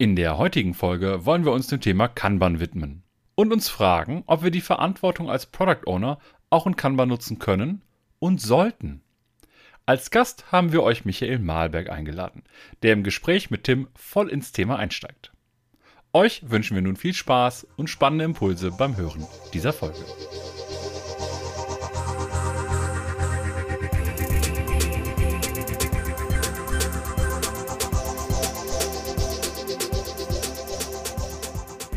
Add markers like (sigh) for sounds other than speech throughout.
In der heutigen Folge wollen wir uns dem Thema Kanban widmen und uns fragen, ob wir die Verantwortung als Product Owner auch in Kanban nutzen können und sollten. Als Gast haben wir euch Michael Mahlberg eingeladen, der im Gespräch mit Tim voll ins Thema einsteigt. Euch wünschen wir nun viel Spaß und spannende Impulse beim Hören dieser Folge.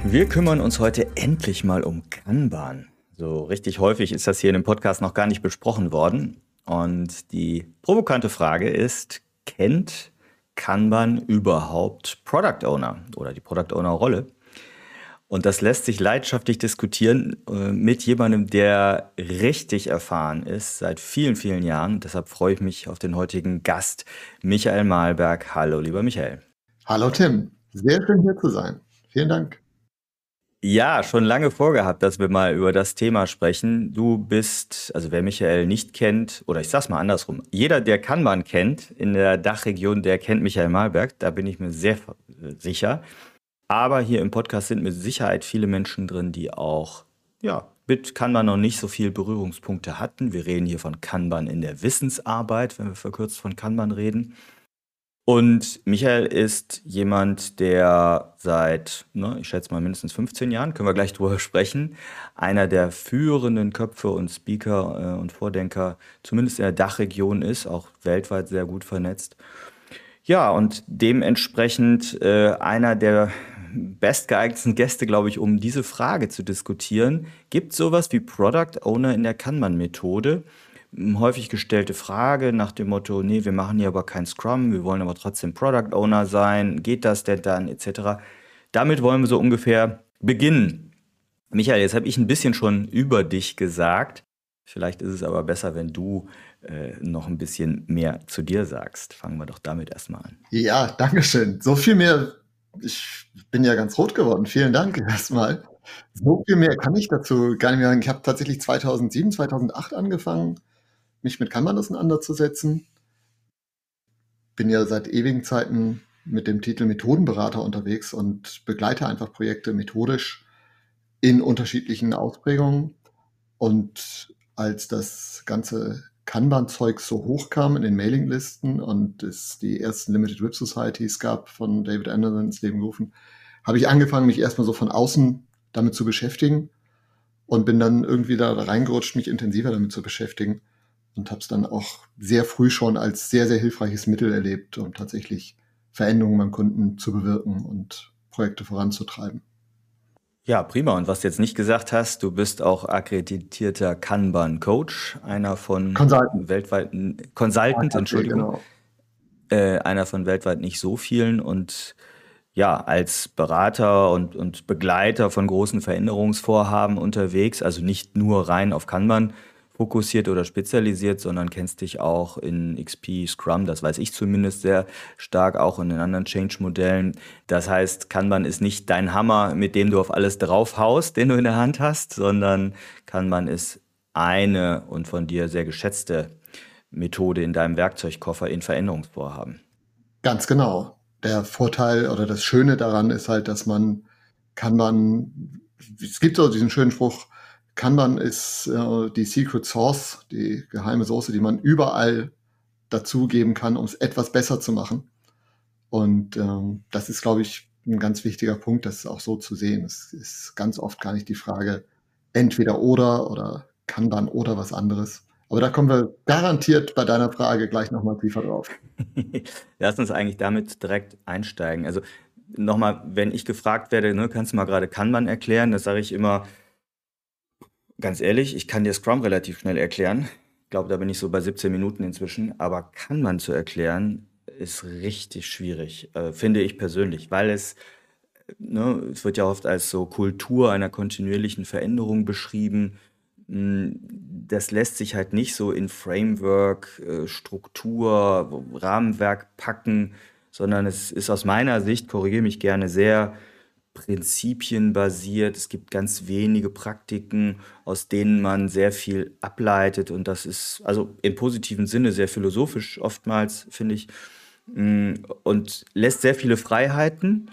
Wir kümmern uns heute endlich mal um Kanban. So richtig häufig ist das hier in dem Podcast noch gar nicht besprochen worden. Und die provokante Frage ist, kennt Kanban überhaupt Product Owner oder die Product Owner Rolle? Und das lässt sich leidenschaftlich diskutieren äh, mit jemandem, der richtig erfahren ist seit vielen, vielen Jahren. Deshalb freue ich mich auf den heutigen Gast, Michael Mahlberg. Hallo, lieber Michael. Hallo, Tim. Sehr schön hier zu sein. Vielen Dank. Ja, schon lange vorgehabt, dass wir mal über das Thema sprechen. Du bist, also wer Michael nicht kennt, oder ich sag's mal andersrum, jeder, der Kanban kennt in der Dachregion, der kennt Michael Malberg, da bin ich mir sehr sicher. Aber hier im Podcast sind mit Sicherheit viele Menschen drin, die auch, ja, mit Kanban noch nicht so viel Berührungspunkte hatten. Wir reden hier von Kanban in der Wissensarbeit, wenn wir verkürzt von Kanban reden. Und Michael ist jemand, der seit, ne, ich schätze mal mindestens 15 Jahren, können wir gleich drüber sprechen, einer der führenden Köpfe und Speaker äh, und Vordenker, zumindest in der Dachregion ist, auch weltweit sehr gut vernetzt. Ja, und dementsprechend äh, einer der bestgeeignetsten Gäste, glaube ich, um diese Frage zu diskutieren. Gibt es sowas wie Product Owner in der Kanban-Methode? Häufig gestellte Frage nach dem Motto, nee, wir machen hier aber kein Scrum, wir wollen aber trotzdem Product Owner sein, geht das denn dann, etc. Damit wollen wir so ungefähr beginnen. Michael, jetzt habe ich ein bisschen schon über dich gesagt. Vielleicht ist es aber besser, wenn du äh, noch ein bisschen mehr zu dir sagst. Fangen wir doch damit erstmal an. Ja, danke schön. So viel mehr, ich bin ja ganz rot geworden. Vielen Dank erstmal. So viel mehr kann ich dazu gar nicht mehr sagen. Ich habe tatsächlich 2007, 2008 angefangen mich mit Kanban auseinanderzusetzen. Bin ja seit ewigen Zeiten mit dem Titel Methodenberater unterwegs und begleite einfach Projekte methodisch in unterschiedlichen Ausprägungen. Und als das ganze Kanban-Zeug so hochkam in den Mailinglisten und es die ersten Limited Web Societies gab von David Anderson ins Leben gerufen, habe ich angefangen, mich erstmal so von außen damit zu beschäftigen und bin dann irgendwie da reingerutscht, mich intensiver damit zu beschäftigen und habe es dann auch sehr früh schon als sehr, sehr hilfreiches Mittel erlebt, um tatsächlich Veränderungen beim Kunden zu bewirken und Projekte voranzutreiben. Ja, prima. Und was du jetzt nicht gesagt hast, du bist auch akkreditierter Kanban-Coach, einer von Consultant. weltweiten Consultant, Entschuldigung. Genau. Äh, einer von weltweit nicht so vielen und ja, als Berater und, und Begleiter von großen Veränderungsvorhaben unterwegs, also nicht nur rein auf Kanban, fokussiert oder spezialisiert, sondern kennst dich auch in XP, Scrum, das weiß ich zumindest sehr stark, auch in den anderen Change-Modellen. Das heißt, Kanban ist nicht dein Hammer, mit dem du auf alles draufhaust, den du in der Hand hast, sondern Kanban ist eine und von dir sehr geschätzte Methode in deinem Werkzeugkoffer in Veränderungsvorhaben. Ganz genau. Der Vorteil oder das Schöne daran ist halt, dass man kann man, es gibt so diesen schönen Spruch, Kanban ist äh, die Secret Source, die geheime Source, die man überall dazugeben kann, um es etwas besser zu machen. Und ähm, das ist, glaube ich, ein ganz wichtiger Punkt, das auch so zu sehen. Es ist ganz oft gar nicht die Frage entweder oder oder Kanban oder was anderes. Aber da kommen wir garantiert bei deiner Frage gleich nochmal tiefer drauf. (laughs) Lass uns eigentlich damit direkt einsteigen. Also nochmal, wenn ich gefragt werde, ne, kannst du mal gerade Kanban erklären, das sage ich immer, Ganz ehrlich, ich kann dir Scrum relativ schnell erklären. Ich glaube, da bin ich so bei 17 Minuten inzwischen. Aber kann man zu erklären, ist richtig schwierig, äh, finde ich persönlich, weil es, ne, es wird ja oft als so Kultur einer kontinuierlichen Veränderung beschrieben. Hm, das lässt sich halt nicht so in Framework, äh, Struktur, Rahmenwerk packen, sondern es ist aus meiner Sicht, korrigiere mich gerne, sehr prinzipienbasiert. Es gibt ganz wenige Praktiken, aus denen man sehr viel ableitet. Und das ist also im positiven Sinne sehr philosophisch oftmals, finde ich. Mm, und lässt sehr viele Freiheiten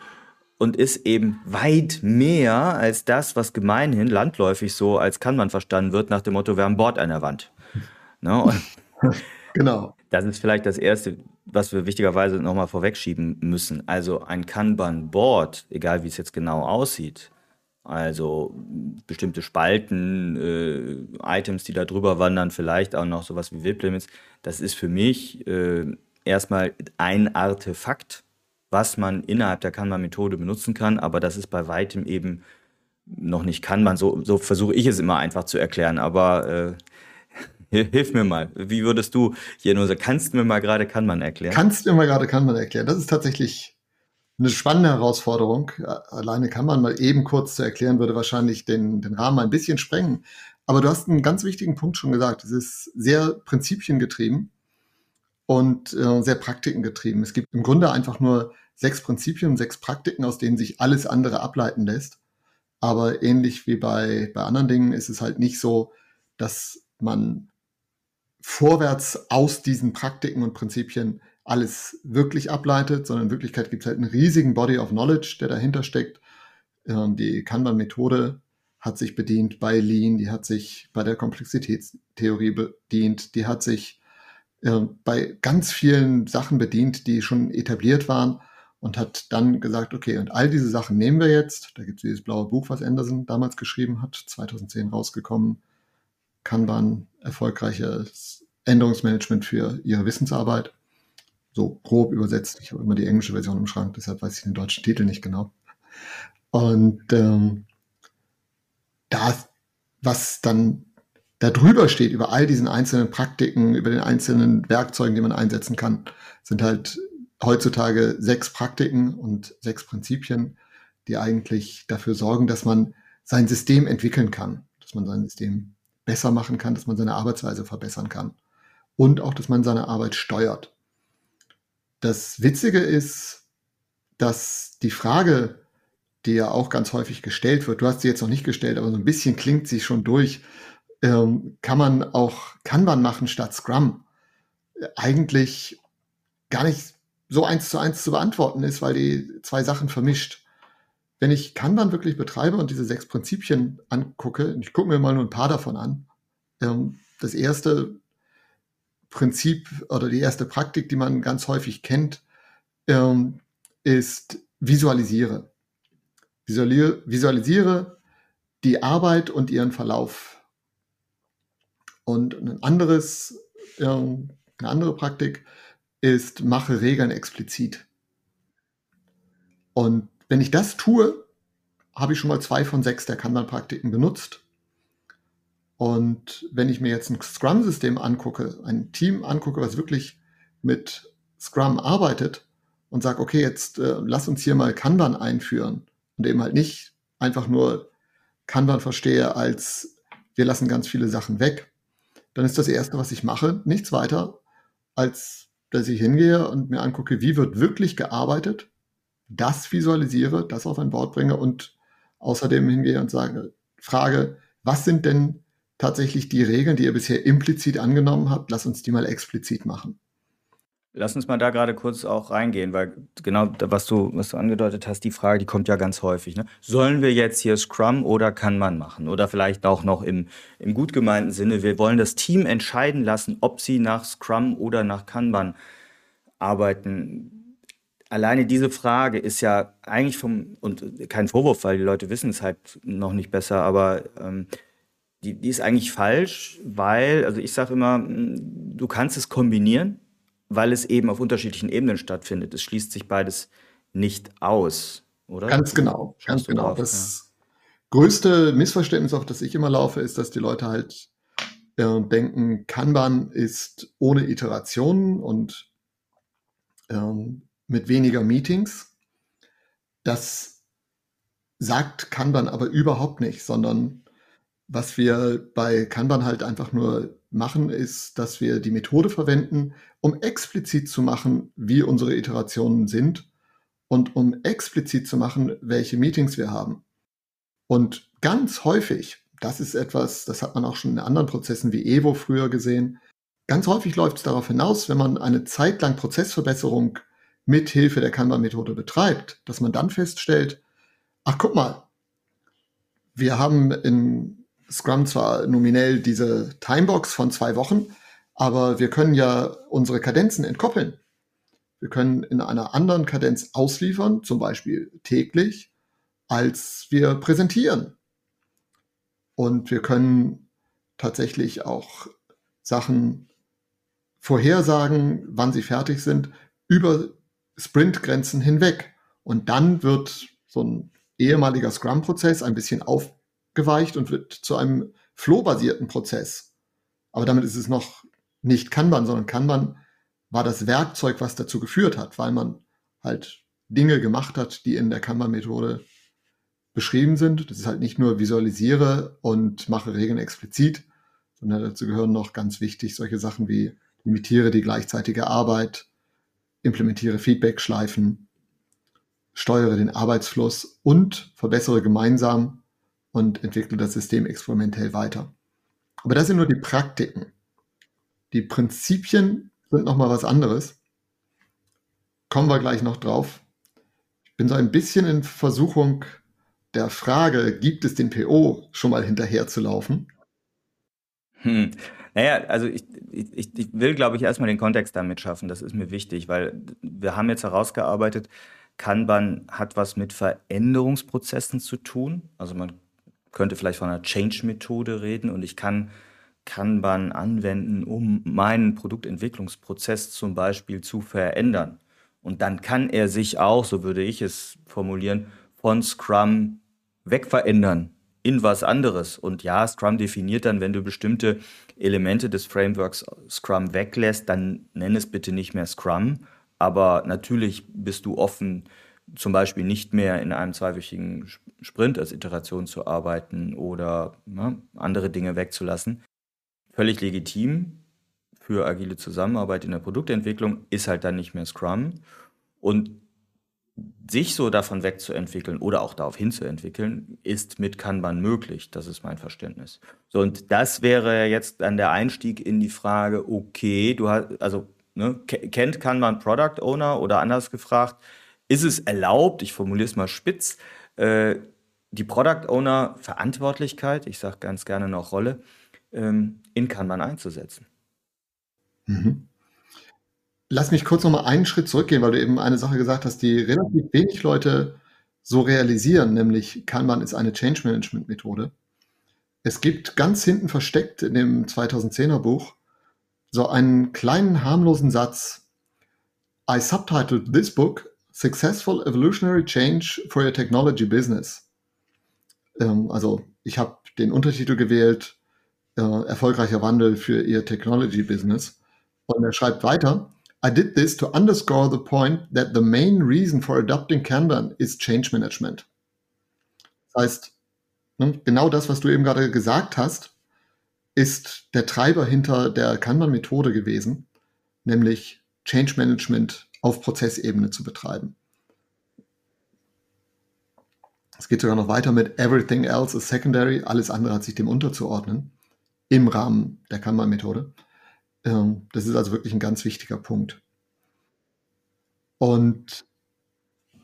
und ist eben weit mehr als das, was gemeinhin landläufig so als kann man verstanden wird, nach dem Motto, wir haben Bord an der Wand. Ne? (laughs) genau. Das ist vielleicht das Erste, was wir wichtigerweise nochmal vorwegschieben müssen. Also ein Kanban-Board, egal wie es jetzt genau aussieht, also bestimmte Spalten, äh, Items, die da drüber wandern, vielleicht auch noch sowas wie VIP-Limits, das ist für mich äh, erstmal ein Artefakt, was man innerhalb der Kanban-Methode benutzen kann, aber das ist bei weitem eben noch nicht Kanban. So, so versuche ich es immer einfach zu erklären, aber äh, hilf mir mal. Wie würdest du hier nur so, kannst du mir mal gerade Kanban erklären? Kannst du mir mal gerade Kanban erklären? Das ist tatsächlich eine spannende Herausforderung. Alleine kann man mal eben kurz zu erklären, würde wahrscheinlich den, den Rahmen ein bisschen sprengen. Aber du hast einen ganz wichtigen Punkt schon gesagt. Es ist sehr prinzipiengetrieben und äh, sehr praktikengetrieben. Es gibt im Grunde einfach nur sechs Prinzipien, sechs Praktiken, aus denen sich alles andere ableiten lässt. Aber ähnlich wie bei, bei anderen Dingen ist es halt nicht so, dass man vorwärts aus diesen Praktiken und Prinzipien alles wirklich ableitet, sondern in Wirklichkeit gibt es halt einen riesigen Body of Knowledge, der dahinter steckt. Ähm, die Kanban-Methode hat sich bedient bei Lean, die hat sich bei der Komplexitätstheorie bedient, die hat sich äh, bei ganz vielen Sachen bedient, die schon etabliert waren und hat dann gesagt, okay, und all diese Sachen nehmen wir jetzt. Da gibt es dieses blaue Buch, was Anderson damals geschrieben hat, 2010 rausgekommen. Kanban, erfolgreiches Änderungsmanagement für ihre Wissensarbeit. So grob übersetzt. Ich habe immer die englische Version im Schrank, deshalb weiß ich den deutschen Titel nicht genau. Und ähm, das, was dann da drüber steht, über all diesen einzelnen Praktiken, über den einzelnen Werkzeugen, die man einsetzen kann, sind halt heutzutage sechs Praktiken und sechs Prinzipien, die eigentlich dafür sorgen, dass man sein System entwickeln kann, dass man sein System besser machen kann, dass man seine Arbeitsweise verbessern kann und auch, dass man seine Arbeit steuert. Das Witzige ist, dass die Frage, die ja auch ganz häufig gestellt wird, du hast sie jetzt noch nicht gestellt, aber so ein bisschen klingt sie schon durch, ähm, kann man auch Kanban machen statt Scrum, eigentlich gar nicht so eins zu eins zu beantworten ist, weil die zwei Sachen vermischt. Wenn ich Kanban wirklich betreibe und diese sechs Prinzipien angucke, ich gucke mir mal nur ein paar davon an. Ähm, das erste Prinzip oder die erste Praktik, die man ganz häufig kennt, ähm, ist visualisiere. Visualisiere die Arbeit und ihren Verlauf. Und ein anderes, eine andere Praktik ist, mache Regeln explizit. Und wenn ich das tue, habe ich schon mal zwei von sechs der Kanban-Praktiken benutzt. Und wenn ich mir jetzt ein Scrum-System angucke, ein Team angucke, was wirklich mit Scrum arbeitet und sage, okay, jetzt äh, lass uns hier mal Kanban einführen und eben halt nicht einfach nur Kanban verstehe als wir lassen ganz viele Sachen weg, dann ist das Erste, was ich mache, nichts weiter, als dass ich hingehe und mir angucke, wie wird wirklich gearbeitet, das visualisiere, das auf ein Board bringe und außerdem hingehe und sage, frage, was sind denn tatsächlich die Regeln, die ihr bisher implizit angenommen habt, lass uns die mal explizit machen. Lass uns mal da gerade kurz auch reingehen, weil genau was du, was du angedeutet hast, die Frage, die kommt ja ganz häufig. Ne? Sollen wir jetzt hier Scrum oder kann man machen? Oder vielleicht auch noch im, im gut gemeinten Sinne, wir wollen das Team entscheiden lassen, ob sie nach Scrum oder nach Kanban arbeiten. Alleine diese Frage ist ja eigentlich vom, und kein Vorwurf, weil die Leute wissen es halt noch nicht besser, aber ähm, die, die ist eigentlich falsch, weil, also ich sage immer, du kannst es kombinieren, weil es eben auf unterschiedlichen Ebenen stattfindet. Es schließt sich beides nicht aus, oder? Ganz genau, ganz genau. Drauf, das ja. größte Missverständnis, auf das ich immer laufe, ist, dass die Leute halt äh, denken, Kanban ist ohne Iterationen und äh, mit weniger Meetings. Das sagt Kanban aber überhaupt nicht, sondern was wir bei Kanban halt einfach nur machen, ist, dass wir die Methode verwenden, um explizit zu machen, wie unsere Iterationen sind und um explizit zu machen, welche Meetings wir haben. Und ganz häufig, das ist etwas, das hat man auch schon in anderen Prozessen wie Evo früher gesehen, ganz häufig läuft es darauf hinaus, wenn man eine Zeit lang Prozessverbesserung mithilfe der Kanban-Methode betreibt, dass man dann feststellt, ach guck mal, wir haben in Scrum zwar nominell diese Timebox von zwei Wochen, aber wir können ja unsere Kadenzen entkoppeln. Wir können in einer anderen Kadenz ausliefern, zum Beispiel täglich, als wir präsentieren. Und wir können tatsächlich auch Sachen vorhersagen, wann sie fertig sind, über Sprintgrenzen hinweg. Und dann wird so ein ehemaliger Scrum-Prozess ein bisschen aufgeweicht und wird zu einem Flow-basierten Prozess. Aber damit ist es noch nicht Kanban, sondern Kanban war das Werkzeug, was dazu geführt hat, weil man halt Dinge gemacht hat, die in der Kanban-Methode beschrieben sind. Das ist halt nicht nur visualisiere und mache Regeln explizit, sondern dazu gehören noch ganz wichtig solche Sachen wie limitiere die gleichzeitige Arbeit, implementiere Feedback-Schleifen, steuere den Arbeitsfluss und verbessere gemeinsam und entwickle das System experimentell weiter. Aber das sind nur die Praktiken. Die Prinzipien sind nochmal was anderes. Kommen wir gleich noch drauf. Ich bin so ein bisschen in Versuchung der Frage, gibt es den PO schon mal hinterher zu laufen? Hm. Naja, also ich, ich, ich will, glaube ich, erstmal den Kontext damit schaffen. Das ist mir wichtig, weil wir haben jetzt herausgearbeitet, Kanban hat was mit Veränderungsprozessen zu tun. Also man könnte vielleicht von einer Change-Methode reden und ich kann Kanban anwenden, um meinen Produktentwicklungsprozess zum Beispiel zu verändern. Und dann kann er sich auch, so würde ich es formulieren, von Scrum wegverändern in was anderes. Und ja, Scrum definiert dann, wenn du bestimmte Elemente des Frameworks Scrum weglässt, dann nenn es bitte nicht mehr Scrum. Aber natürlich bist du offen, zum Beispiel nicht mehr in einem zweiwöchigen Sprint als Iteration zu arbeiten oder ne, andere Dinge wegzulassen. Völlig legitim für agile Zusammenarbeit in der Produktentwicklung ist halt dann nicht mehr Scrum. Und sich so davon wegzuentwickeln oder auch darauf hinzuentwickeln, ist mit Kanban möglich. Das ist mein Verständnis. So, und das wäre jetzt dann der Einstieg in die Frage, okay, du hast, also, ne, kennt Kanban Product Owner oder anders gefragt, ist es erlaubt, ich formuliere es mal spitz, äh, die Product Owner Verantwortlichkeit, ich sage ganz gerne noch Rolle, ähm, in Kanban einzusetzen? Mhm. Lass mich kurz noch mal einen Schritt zurückgehen, weil du eben eine Sache gesagt hast, die relativ wenig Leute so realisieren, nämlich Kanban ist eine Change Management Methode. Es gibt ganz hinten versteckt in dem 2010er Buch so einen kleinen harmlosen Satz. I subtitled this book Successful Evolutionary Change for Your Technology Business. Ähm, also ich habe den Untertitel gewählt, äh, erfolgreicher Wandel für Ihr Technology Business. Und er schreibt weiter, I did this to underscore the point that the main reason for adopting Kanban is change management. Das heißt, ne, genau das, was du eben gerade gesagt hast, ist der Treiber hinter der Kanban-Methode gewesen, nämlich Change Management auf Prozessebene zu betreiben. Es geht sogar noch weiter mit Everything else is secondary, alles andere hat sich dem unterzuordnen im Rahmen der Kanban-Methode. Ähm, das ist also wirklich ein ganz wichtiger Punkt. Und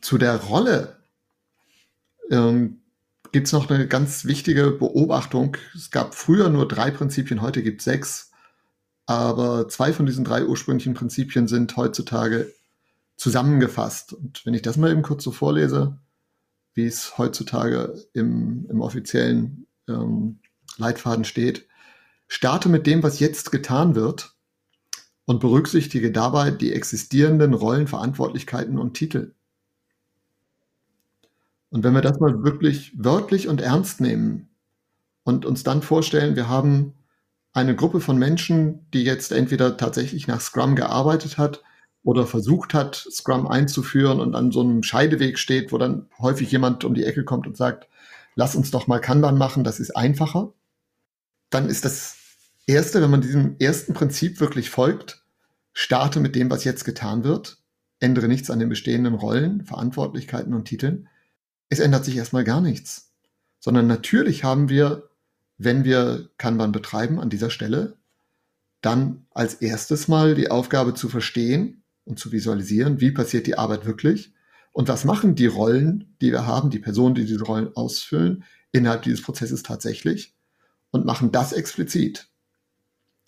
zu der Rolle ähm, gibt es noch eine ganz wichtige Beobachtung. Es gab früher nur drei Prinzipien, heute gibt es sechs. Aber zwei von diesen drei ursprünglichen Prinzipien sind heutzutage zusammengefasst. Und wenn ich das mal eben kurz so vorlese, wie es heutzutage im, im offiziellen ähm, Leitfaden steht, Starte mit dem, was jetzt getan wird und berücksichtige dabei die existierenden Rollen, Verantwortlichkeiten und Titel. Und wenn wir das mal wirklich wörtlich und ernst nehmen und uns dann vorstellen, wir haben eine Gruppe von Menschen, die jetzt entweder tatsächlich nach Scrum gearbeitet hat oder versucht hat, Scrum einzuführen und an so einem Scheideweg steht, wo dann häufig jemand um die Ecke kommt und sagt, lass uns doch mal Kanban machen, das ist einfacher dann ist das Erste, wenn man diesem ersten Prinzip wirklich folgt, starte mit dem, was jetzt getan wird, ändere nichts an den bestehenden Rollen, Verantwortlichkeiten und Titeln. Es ändert sich erstmal gar nichts, sondern natürlich haben wir, wenn wir Kanban betreiben an dieser Stelle, dann als erstes mal die Aufgabe zu verstehen, und zu visualisieren, wie passiert die Arbeit wirklich und was machen die Rollen, die wir haben, die Personen, die diese Rollen ausfüllen, innerhalb dieses Prozesses tatsächlich und machen das explizit.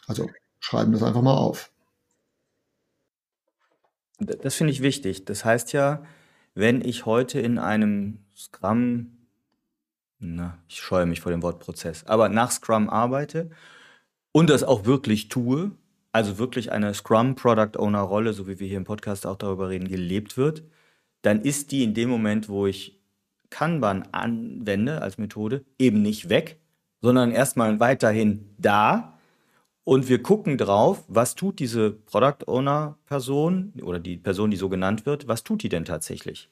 Also schreiben das einfach mal auf. Das finde ich wichtig. Das heißt ja, wenn ich heute in einem Scrum, na, ich scheue mich vor dem Wort Prozess, aber nach Scrum arbeite und das auch wirklich tue, also wirklich eine Scrum Product Owner Rolle, so wie wir hier im Podcast auch darüber reden, gelebt wird, dann ist die in dem Moment, wo ich Kanban anwende als Methode, eben nicht weg, sondern erstmal weiterhin da. Und wir gucken drauf, was tut diese Product Owner Person oder die Person, die so genannt wird, was tut die denn tatsächlich?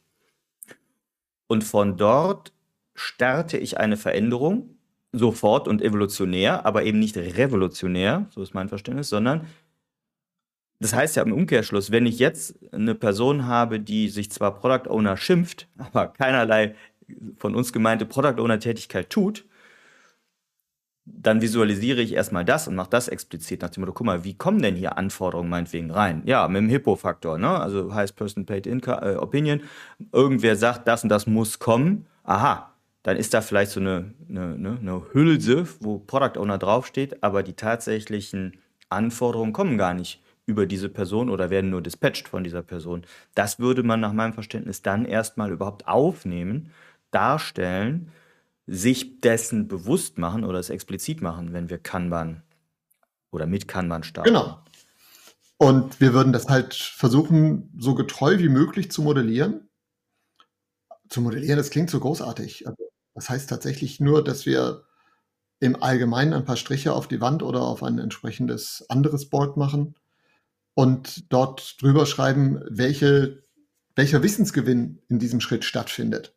Und von dort starte ich eine Veränderung sofort und evolutionär, aber eben nicht revolutionär, so ist mein Verständnis, sondern das heißt ja im Umkehrschluss, wenn ich jetzt eine Person habe, die sich zwar Product Owner schimpft, (laughs) aber keinerlei von uns gemeinte Product Owner Tätigkeit tut, dann visualisiere ich erstmal das und mache das explizit nach dem Motto, guck mal, wie kommen denn hier Anforderungen meinetwegen rein? Ja, mit dem Hippo-Faktor, ne? also Highest Person Paid Income, äh, Opinion. Irgendwer sagt, das und das muss kommen. Aha, dann ist da vielleicht so eine, eine, eine, eine Hülse, wo Product Owner draufsteht, aber die tatsächlichen Anforderungen kommen gar nicht über diese Person oder werden nur dispatcht von dieser Person. Das würde man nach meinem Verständnis dann erstmal überhaupt aufnehmen, darstellen, sich dessen bewusst machen oder es explizit machen, wenn wir Kanban oder mit Kanban starten. Genau. Und wir würden das halt versuchen, so getreu wie möglich zu modellieren. Zu modellieren, das klingt so großartig. Also, das heißt tatsächlich nur, dass wir im Allgemeinen ein paar Striche auf die Wand oder auf ein entsprechendes anderes Board machen und dort drüber schreiben, welche, welcher Wissensgewinn in diesem Schritt stattfindet.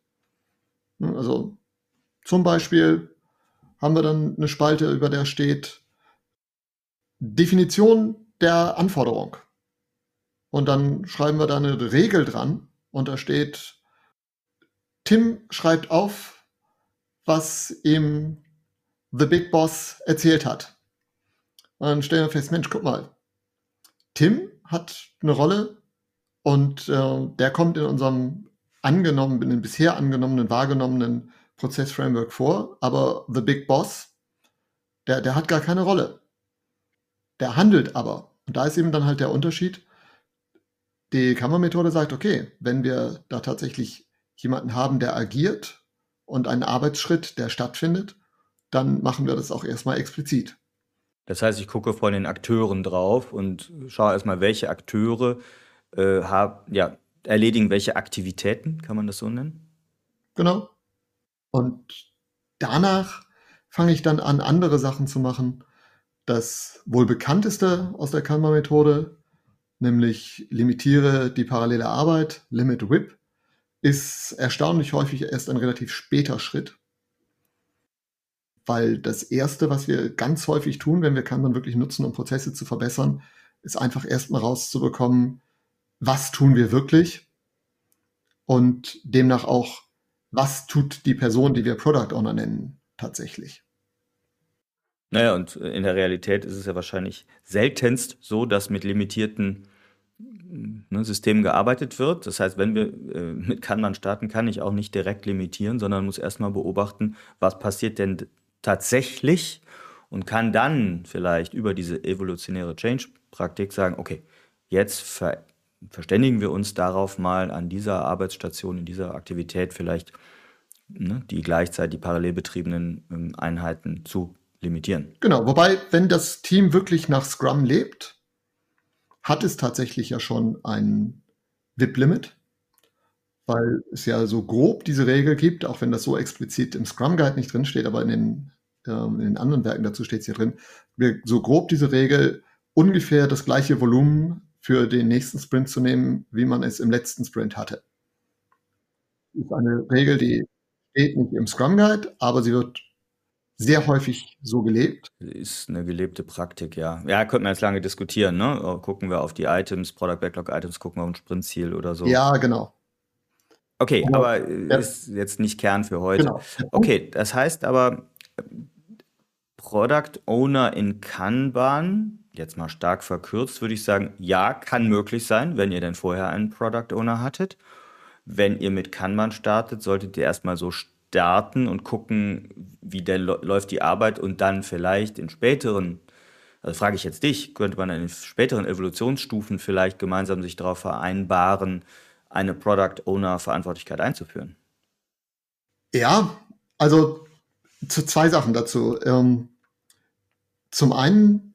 Also zum Beispiel haben wir dann eine Spalte, über der steht Definition der Anforderung. Und dann schreiben wir da eine Regel dran und da steht, Tim schreibt auf, was ihm The Big Boss erzählt hat. Und dann stellen wir fest, Mensch, guck mal, Tim hat eine Rolle und äh, der kommt in unserem angenommen, in dem bisher angenommenen, wahrgenommenen Prozessframework vor, aber The Big Boss, der, der hat gar keine Rolle. Der handelt aber. Und da ist eben dann halt der Unterschied. Die Kammermethode sagt, okay, wenn wir da tatsächlich jemanden haben, der agiert und einen Arbeitsschritt, der stattfindet, dann machen wir das auch erstmal explizit. Das heißt, ich gucke von den Akteuren drauf und schaue erstmal, welche Akteure äh, hab, ja, erledigen welche Aktivitäten, kann man das so nennen? Genau. Und danach fange ich dann an, andere Sachen zu machen. Das wohl bekannteste aus der Kanban-Methode, nämlich limitiere die parallele Arbeit, Limit WIP, ist erstaunlich häufig erst ein relativ später Schritt. Weil das Erste, was wir ganz häufig tun, wenn wir Kanban wirklich nutzen, um Prozesse zu verbessern, ist einfach erstmal rauszubekommen, was tun wir wirklich und demnach auch, was tut die Person, die wir Product Owner nennen, tatsächlich. Naja, und in der Realität ist es ja wahrscheinlich seltenst so, dass mit limitierten ne, Systemen gearbeitet wird. Das heißt, wenn wir äh, mit Kanban starten, kann ich auch nicht direkt limitieren, sondern muss erstmal beobachten, was passiert denn tatsächlich und kann dann vielleicht über diese evolutionäre Change-Praktik sagen, okay, jetzt ver verständigen wir uns darauf mal an dieser Arbeitsstation, in dieser Aktivität vielleicht ne, die gleichzeitig parallel betriebenen ähm, Einheiten zu limitieren. Genau, wobei, wenn das Team wirklich nach Scrum lebt, hat es tatsächlich ja schon ein VIP-Limit, weil es ja so grob diese Regel gibt, auch wenn das so explizit im Scrum Guide nicht drinsteht, aber in den, ähm, in den anderen Werken dazu steht es hier drin, so grob diese Regel ungefähr das gleiche Volumen für den nächsten Sprint zu nehmen, wie man es im letzten Sprint hatte. Das ist eine Regel, die steht nicht im Scrum Guide, aber sie wird sehr häufig so gelebt. Ist eine gelebte Praktik, ja. Ja, könnten wir jetzt lange diskutieren, ne? Oh, gucken wir auf die Items, Product Backlog Items, gucken wir auf ein Sprintziel oder so. Ja, genau. Okay, aber, aber ja. ist jetzt nicht Kern für heute. Genau. Okay, das heißt aber, Product Owner in Kanban jetzt mal stark verkürzt, würde ich sagen, ja, kann möglich sein, wenn ihr denn vorher einen Product Owner hattet. Wenn ihr mit Kanban startet, solltet ihr erstmal so starten und gucken, wie denn läuft die Arbeit und dann vielleicht in späteren, also frage ich jetzt dich, könnte man in späteren Evolutionsstufen vielleicht gemeinsam sich darauf vereinbaren, eine Product Owner Verantwortlichkeit einzuführen? Ja, also zu zwei Sachen dazu. Ähm, zum einen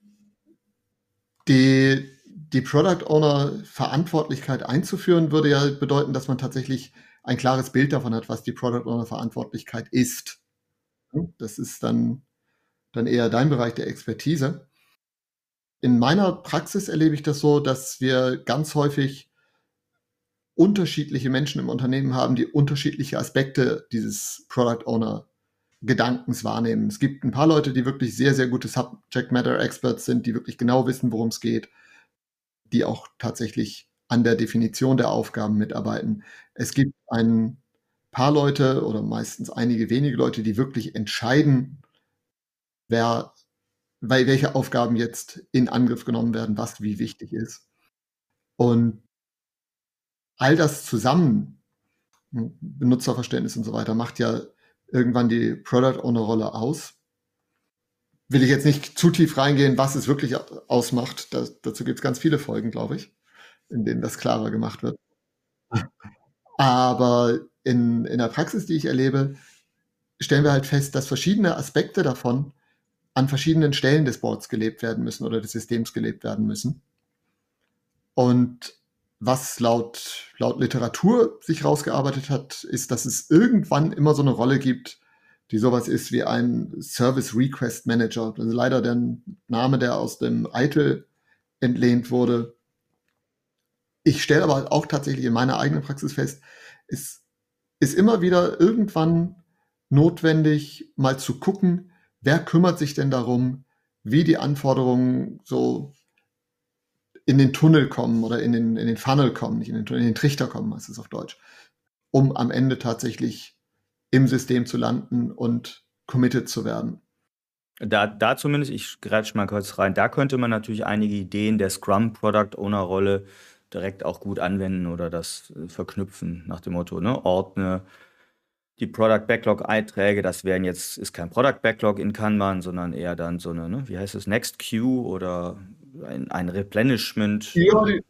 die, die Product Owner Verantwortlichkeit einzuführen, würde ja bedeuten, dass man tatsächlich ein klares Bild davon hat, was die Product Owner Verantwortlichkeit ist. Das ist dann, dann eher dein Bereich der Expertise. In meiner Praxis erlebe ich das so, dass wir ganz häufig unterschiedliche Menschen im Unternehmen haben, die unterschiedliche Aspekte dieses Product Owner Gedankens wahrnehmen. Es gibt ein paar Leute, die wirklich sehr, sehr gute Subject Matter Experts sind, die wirklich genau wissen, worum es geht, die auch tatsächlich an der Definition der Aufgaben mitarbeiten. Es gibt ein paar Leute oder meistens einige wenige Leute, die wirklich entscheiden, wer, weil welche Aufgaben jetzt in Angriff genommen werden, was wie wichtig ist. Und all das zusammen, Benutzerverständnis und so weiter, macht ja irgendwann die Product Owner Rolle aus. Will ich jetzt nicht zu tief reingehen, was es wirklich ausmacht. Das, dazu gibt es ganz viele Folgen, glaube ich, in denen das klarer gemacht wird. (laughs) Aber in, in der Praxis, die ich erlebe, stellen wir halt fest, dass verschiedene Aspekte davon an verschiedenen Stellen des Boards gelebt werden müssen oder des Systems gelebt werden müssen. Und was laut, laut Literatur sich rausgearbeitet hat, ist, dass es irgendwann immer so eine Rolle gibt, die sowas ist wie ein Service Request Manager. Das ist leider der Name, der aus dem ITIL entlehnt wurde. Ich stelle aber auch tatsächlich in meiner eigenen Praxis fest, es ist immer wieder irgendwann notwendig, mal zu gucken, wer kümmert sich denn darum, wie die Anforderungen so in den Tunnel kommen oder in den, in den Funnel kommen, nicht in den, in den Trichter kommen, heißt es auf Deutsch, um am Ende tatsächlich im System zu landen und committed zu werden. Da, da zumindest, ich greife mal kurz rein, da könnte man natürlich einige Ideen der Scrum Product Owner Rolle direkt auch gut anwenden oder das äh, verknüpfen nach dem Motto, ne, ordne die Product Backlog Einträge, das wären jetzt, ist kein Product Backlog in Kanban, sondern eher dann so eine, ne, wie heißt es, Next Queue oder ein, ein Replenishment. Ja, die,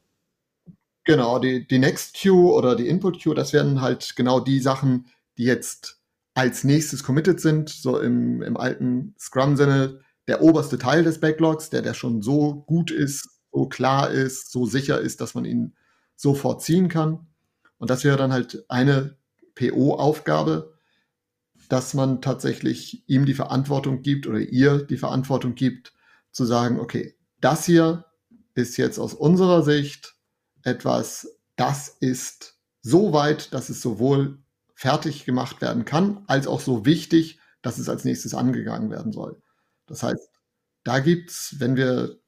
genau, die, die Next Queue oder die Input Queue, das wären halt genau die Sachen, die jetzt als nächstes committed sind, so im, im alten Scrum-Sinne, der oberste Teil des Backlogs, der, der schon so gut ist, so klar ist, so sicher ist, dass man ihn sofort ziehen kann. Und das wäre dann halt eine PO-Aufgabe, dass man tatsächlich ihm die Verantwortung gibt oder ihr die Verantwortung gibt, zu sagen, okay, das hier ist jetzt aus unserer Sicht etwas, das ist so weit, dass es sowohl fertig gemacht werden kann, als auch so wichtig, dass es als nächstes angegangen werden soll. Das heißt, da gibt es, wenn wir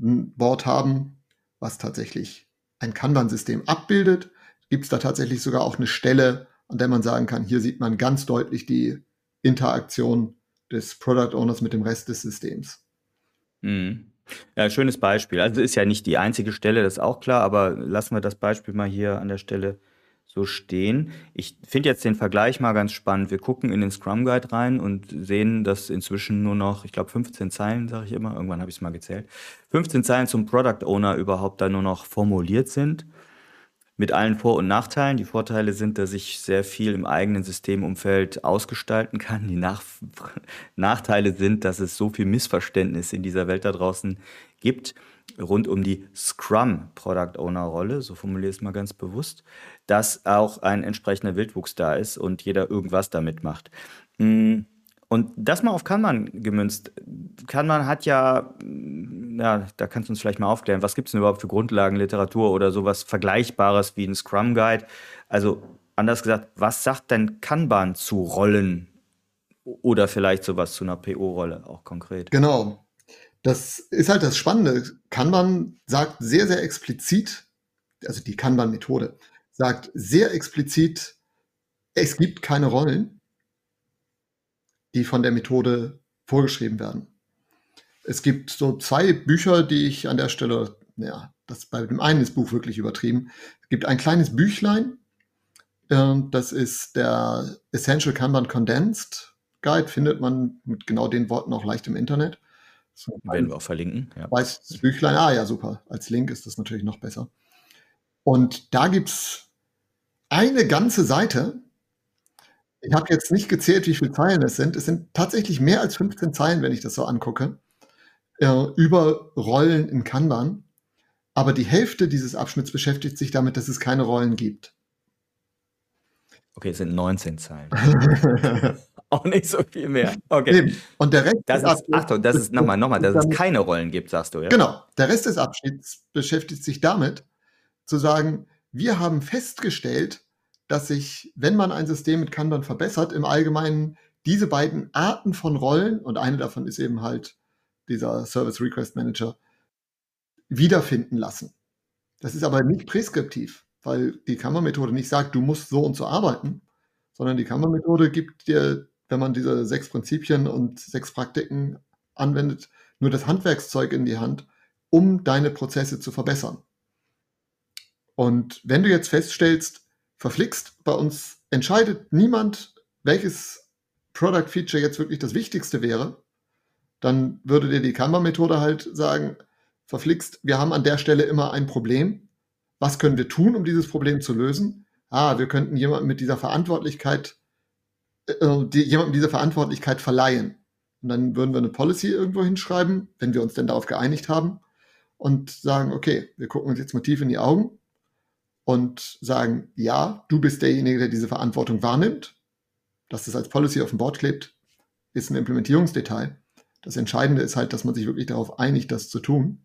ein Board haben, was tatsächlich ein Kanban-System abbildet, gibt es da tatsächlich sogar auch eine Stelle, an der man sagen kann, hier sieht man ganz deutlich die Interaktion des Product Owners mit dem Rest des Systems. Mhm. Ja, schönes Beispiel. Also ist ja nicht die einzige Stelle, das ist auch klar, aber lassen wir das Beispiel mal hier an der Stelle so stehen. Ich finde jetzt den Vergleich mal ganz spannend. Wir gucken in den Scrum Guide rein und sehen, dass inzwischen nur noch, ich glaube, 15 Zeilen, sage ich immer, irgendwann habe ich es mal gezählt, 15 Zeilen zum Product Owner überhaupt da nur noch formuliert sind mit allen Vor- und Nachteilen. Die Vorteile sind, dass ich sehr viel im eigenen Systemumfeld ausgestalten kann. Die Nach (laughs) Nachteile sind, dass es so viel Missverständnis in dieser Welt da draußen gibt rund um die Scrum Product Owner Rolle, so formuliere ich es mal ganz bewusst, dass auch ein entsprechender Wildwuchs da ist und jeder irgendwas damit macht. Hm, und das mal auf Kanban gemünzt. Kanban hat ja, ja, da kannst du uns vielleicht mal aufklären, was gibt es denn überhaupt für Grundlagenliteratur oder sowas Vergleichbares wie ein Scrum Guide? Also anders gesagt, was sagt denn Kanban zu Rollen oder vielleicht sowas zu einer PO-Rolle auch konkret? Genau. Das ist halt das Spannende. Kanban sagt sehr, sehr explizit, also die Kanban-Methode sagt sehr explizit, es gibt keine Rollen die von der Methode vorgeschrieben werden. Es gibt so zwei Bücher, die ich an der Stelle, ja, das bei dem einen ist Buch wirklich übertrieben. Es gibt ein kleines Büchlein, äh, das ist der Essential Kanban Condensed Guide, findet man mit genau den Worten auch leicht im Internet. So Werden wir auch verlinken. Ja. Weißes Büchlein, ah ja, super. Als Link ist das natürlich noch besser. Und da gibt es eine ganze Seite. Ich habe jetzt nicht gezählt, wie viele Zeilen es sind. Es sind tatsächlich mehr als 15 Zeilen, wenn ich das so angucke, äh, über Rollen in Kanban. Aber die Hälfte dieses Abschnitts beschäftigt sich damit, dass es keine Rollen gibt. Okay, es sind 19 Zeilen. (laughs) Auch nicht so viel mehr. Okay. Nee. Und der Rest das ist, Achtung, das ist nochmal, nochmal, dass es keine Rollen gibt, sagst du, ja? Genau. Der Rest des Abschnitts beschäftigt sich damit, zu sagen, wir haben festgestellt, dass sich, wenn man ein System mit Kanban verbessert, im Allgemeinen diese beiden Arten von Rollen, und eine davon ist eben halt dieser Service Request Manager, wiederfinden lassen. Das ist aber nicht präskriptiv, weil die Kanban-Methode nicht sagt, du musst so und so arbeiten, sondern die Kanban-Methode gibt dir, wenn man diese sechs Prinzipien und sechs Praktiken anwendet, nur das Handwerkszeug in die Hand, um deine Prozesse zu verbessern. Und wenn du jetzt feststellst, verflixt, bei uns entscheidet niemand, welches Product Feature jetzt wirklich das Wichtigste wäre, dann würde dir die Kanban-Methode halt sagen, verflixt, wir haben an der Stelle immer ein Problem. Was können wir tun, um dieses Problem zu lösen? Ah, wir könnten jemandem mit dieser Verantwortlichkeit, äh, die, jemandem diese Verantwortlichkeit verleihen. Und dann würden wir eine Policy irgendwo hinschreiben, wenn wir uns denn darauf geeinigt haben, und sagen, okay, wir gucken uns jetzt mal tief in die Augen und sagen, ja, du bist derjenige, der diese Verantwortung wahrnimmt. Dass das als Policy auf dem Board klebt, ist ein Implementierungsdetail. Das Entscheidende ist halt, dass man sich wirklich darauf einigt, das zu tun.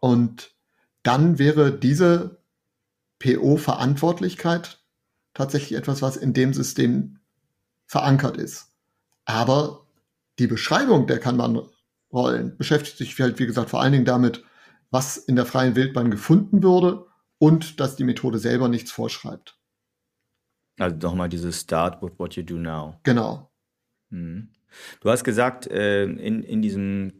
Und dann wäre diese PO-Verantwortlichkeit tatsächlich etwas, was in dem System verankert ist. Aber die Beschreibung der Kanban-Rollen beschäftigt sich halt, wie gesagt, vor allen Dingen damit, was in der freien Wildbahn gefunden würde und dass die Methode selber nichts vorschreibt. Also nochmal dieses Start with what you do now. Genau. Mhm. Du hast gesagt, äh, in, in diesem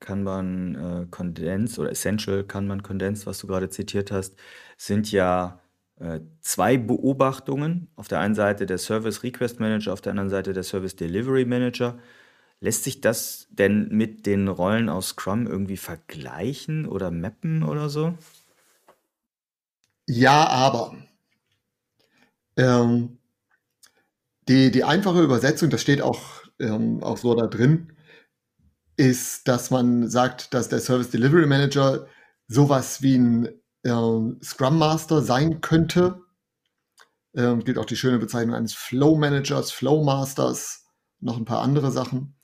Kanban äh, Condensed oder Essential Kanban Condensed, was du gerade zitiert hast, sind ja äh, zwei Beobachtungen. Auf der einen Seite der Service Request Manager, auf der anderen Seite der Service Delivery Manager. Lässt sich das denn mit den Rollen aus Scrum irgendwie vergleichen oder mappen oder so? Ja, aber. Ähm, die, die einfache Übersetzung, das steht auch, ähm, auch so da drin, ist, dass man sagt, dass der Service Delivery Manager sowas wie ein äh, Scrum Master sein könnte. Ähm, gilt auch die schöne Bezeichnung eines Flow Managers, Flow Masters, noch ein paar andere Sachen.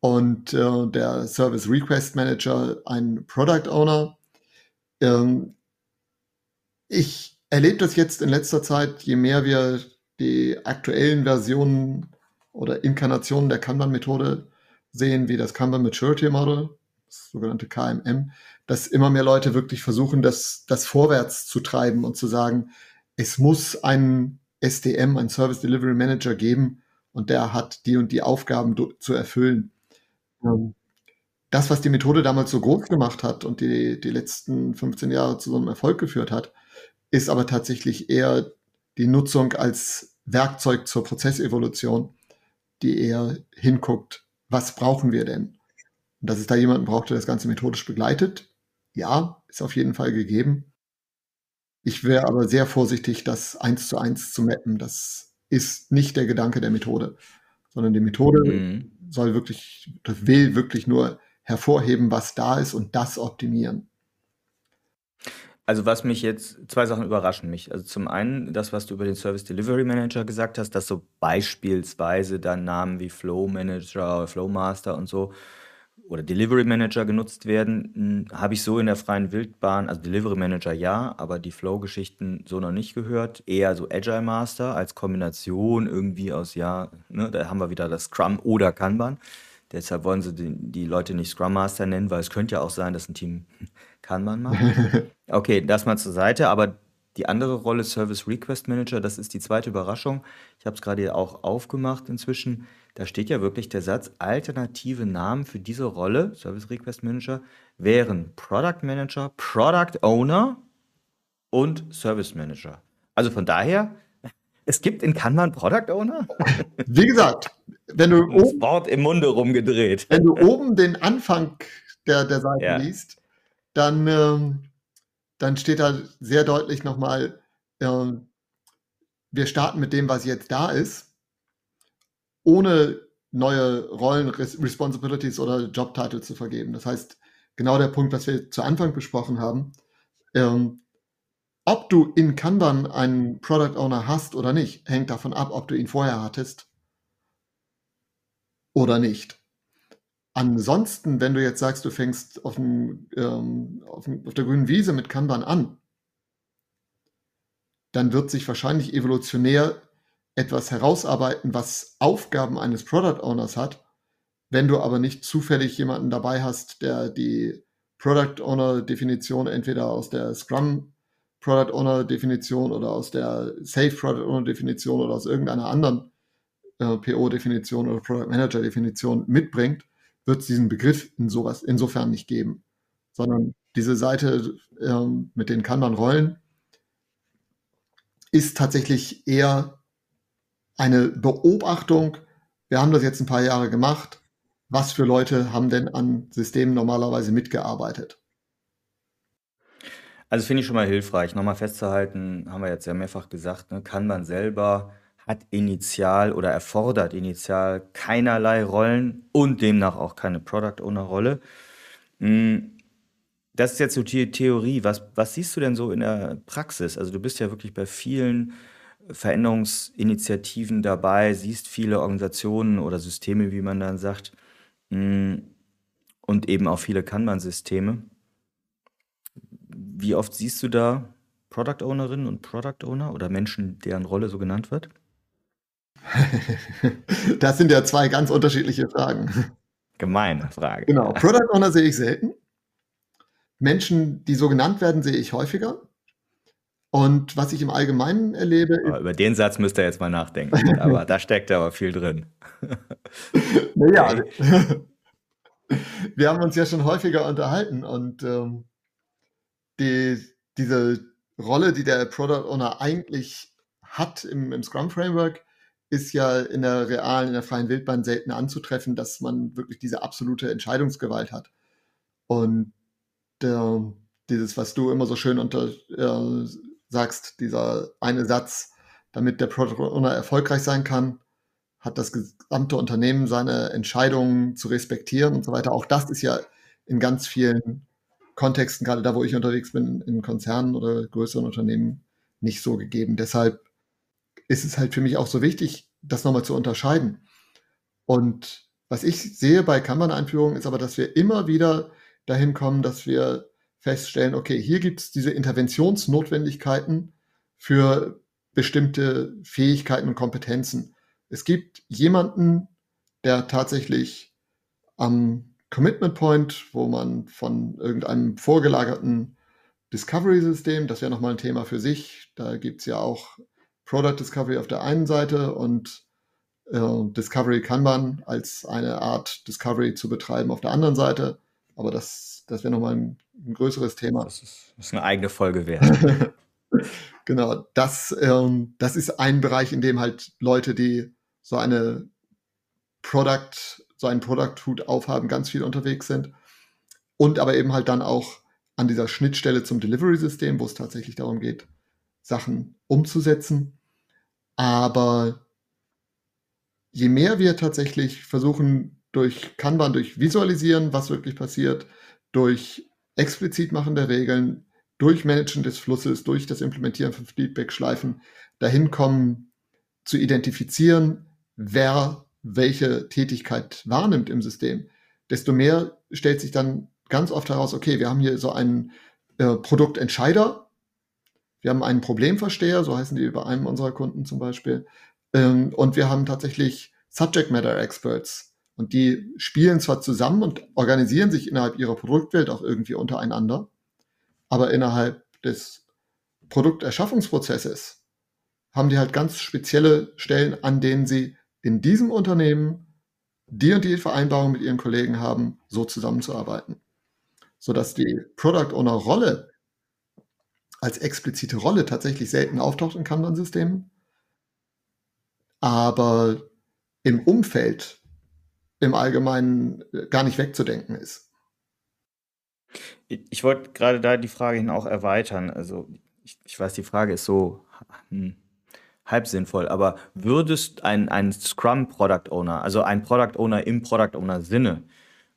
Und äh, der Service Request Manager ein Product Owner. Ähm, ich erlebe das jetzt in letzter Zeit, je mehr wir die aktuellen Versionen oder Inkarnationen der Kanban-Methode sehen, wie das Kanban Maturity Model, das sogenannte KMM, dass immer mehr Leute wirklich versuchen, das, das vorwärts zu treiben und zu sagen, es muss einen SDM, einen Service Delivery Manager geben und der hat die und die Aufgaben zu erfüllen. Das, was die Methode damals so groß gemacht hat und die, die letzten 15 Jahre zu so einem Erfolg geführt hat, ist aber tatsächlich eher die Nutzung als Werkzeug zur Prozessevolution, die eher hinguckt, was brauchen wir denn? Und dass es da jemanden braucht, der das Ganze methodisch begleitet, ja, ist auf jeden Fall gegeben. Ich wäre aber sehr vorsichtig, das eins zu eins zu mappen. Das ist nicht der Gedanke der Methode, sondern die Methode mhm. soll wirklich, will wirklich nur hervorheben, was da ist und das optimieren. Also was mich jetzt, zwei Sachen überraschen mich. Also zum einen das, was du über den Service Delivery Manager gesagt hast, dass so beispielsweise dann Namen wie Flow Manager, Flow Master und so oder Delivery Manager genutzt werden, hm, habe ich so in der freien Wildbahn, also Delivery Manager ja, aber die Flow-Geschichten so noch nicht gehört. Eher so Agile Master als Kombination irgendwie aus, ja, ne, da haben wir wieder das Scrum oder Kanban. Deshalb wollen sie die, die Leute nicht Scrum Master nennen, weil es könnte ja auch sein, dass ein Team Kanban (laughs) macht. Okay, das mal zur Seite, aber die andere Rolle Service Request Manager, das ist die zweite Überraschung. Ich habe es gerade auch aufgemacht inzwischen. Da steht ja wirklich der Satz, alternative Namen für diese Rolle, Service Request Manager, wären Product Manager, Product Owner und Service Manager. Also von daher, es gibt in Kanban Product Owner? (laughs) Wie gesagt, wenn du das oben, Wort im Munde rumgedreht. Wenn du oben den Anfang der, der Seite ja. liest, dann, ähm, dann steht da sehr deutlich nochmal, äh, wir starten mit dem, was jetzt da ist, ohne neue Rollen, Responsibilities oder Jobtitel zu vergeben. Das heißt, genau der Punkt, was wir zu Anfang besprochen haben, ähm, ob du in Kanban einen Product Owner hast oder nicht, hängt davon ab, ob du ihn vorher hattest oder nicht. Ansonsten, wenn du jetzt sagst, du fängst auf, dem, ähm, auf, dem, auf der grünen Wiese mit Kanban an, dann wird sich wahrscheinlich evolutionär etwas herausarbeiten, was Aufgaben eines Product Owners hat. Wenn du aber nicht zufällig jemanden dabei hast, der die Product Owner Definition entweder aus der Scrum Product Owner Definition oder aus der Safe Product Owner Definition oder aus irgendeiner anderen äh, PO Definition oder Product Manager Definition mitbringt, wird es diesen Begriff in sowas insofern nicht geben, sondern diese Seite äh, mit den Kanban-Rollen ist tatsächlich eher eine Beobachtung. Wir haben das jetzt ein paar Jahre gemacht. Was für Leute haben denn an Systemen normalerweise mitgearbeitet? Also finde ich schon mal hilfreich. Nochmal festzuhalten, haben wir jetzt ja mehrfach gesagt, ne, kann man selber, hat initial oder erfordert initial keinerlei Rollen und demnach auch keine Product Owner Rolle. Hm, das ist jetzt so die Theorie. Was, was siehst du denn so in der Praxis? Also du bist ja wirklich bei vielen Veränderungsinitiativen dabei, siehst viele Organisationen oder Systeme, wie man dann sagt, hm, und eben auch viele Kanban-Systeme. Wie oft siehst du da Product Ownerinnen und Product Owner oder Menschen, deren Rolle so genannt wird? (laughs) Das sind ja zwei ganz unterschiedliche Fragen. Gemeine Frage. Genau. Product Owner sehe ich selten. Menschen, die so genannt werden, sehe ich häufiger. Und was ich im Allgemeinen erlebe. Aber über den Satz müsst ihr jetzt mal nachdenken. (laughs) aber da steckt aber viel drin. (laughs) naja. Wir haben uns ja schon häufiger unterhalten und ähm, die, diese Rolle, die der Product Owner eigentlich hat im, im Scrum Framework, ist ja in der realen, in der freien Wildbahn selten anzutreffen, dass man wirklich diese absolute Entscheidungsgewalt hat. Und äh, dieses, was du immer so schön unter äh, sagst, dieser eine Satz, damit der Product Owner erfolgreich sein kann, hat das gesamte Unternehmen seine Entscheidungen zu respektieren und so weiter. Auch das ist ja in ganz vielen Kontexten, gerade da, wo ich unterwegs bin, in Konzernen oder größeren Unternehmen, nicht so gegeben. Deshalb ist es halt für mich auch so wichtig, das nochmal zu unterscheiden. Und was ich sehe bei Kanban-Einführungen ist aber, dass wir immer wieder dahin kommen, dass wir feststellen, okay, hier gibt es diese Interventionsnotwendigkeiten für bestimmte Fähigkeiten und Kompetenzen. Es gibt jemanden, der tatsächlich am Commitment Point, wo man von irgendeinem vorgelagerten Discovery-System, das wäre nochmal ein Thema für sich, da gibt es ja auch Product Discovery auf der einen Seite und äh, Discovery kann man als eine Art Discovery zu betreiben auf der anderen Seite. Aber das, das wäre nochmal ein, ein größeres Thema. Das ist, das ist eine eigene Folge wert. (laughs) genau, das, ähm, das ist ein Bereich, in dem halt Leute, die so eine Product so einen Product-Hut aufhaben, ganz viel unterwegs sind. Und aber eben halt dann auch an dieser Schnittstelle zum Delivery-System, wo es tatsächlich darum geht, Sachen umzusetzen. Aber je mehr wir tatsächlich versuchen, durch Kanban, durch Visualisieren, was wirklich passiert, durch explizit machen der Regeln, durch Managen des Flusses, durch das Implementieren von Feedback-Schleifen, dahin kommen zu identifizieren, wer welche Tätigkeit wahrnimmt im System, desto mehr stellt sich dann ganz oft heraus, okay, wir haben hier so einen äh, Produktentscheider, wir haben einen Problemversteher, so heißen die bei einem unserer Kunden zum Beispiel, ähm, und wir haben tatsächlich Subject Matter Experts. Und die spielen zwar zusammen und organisieren sich innerhalb ihrer Produktwelt auch irgendwie untereinander, aber innerhalb des Produkterschaffungsprozesses haben die halt ganz spezielle Stellen, an denen sie in diesem Unternehmen die und die Vereinbarung mit ihren Kollegen haben, so zusammenzuarbeiten. Sodass die Product Owner Rolle als explizite Rolle tatsächlich selten auftaucht in Kanban-Systemen, aber im Umfeld im Allgemeinen äh, gar nicht wegzudenken ist. Ich wollte gerade da die Frage hin auch erweitern. Also ich, ich weiß, die Frage ist so hm, halb sinnvoll, aber würdest ein, ein Scrum Product Owner, also ein Product Owner im Product Owner Sinne,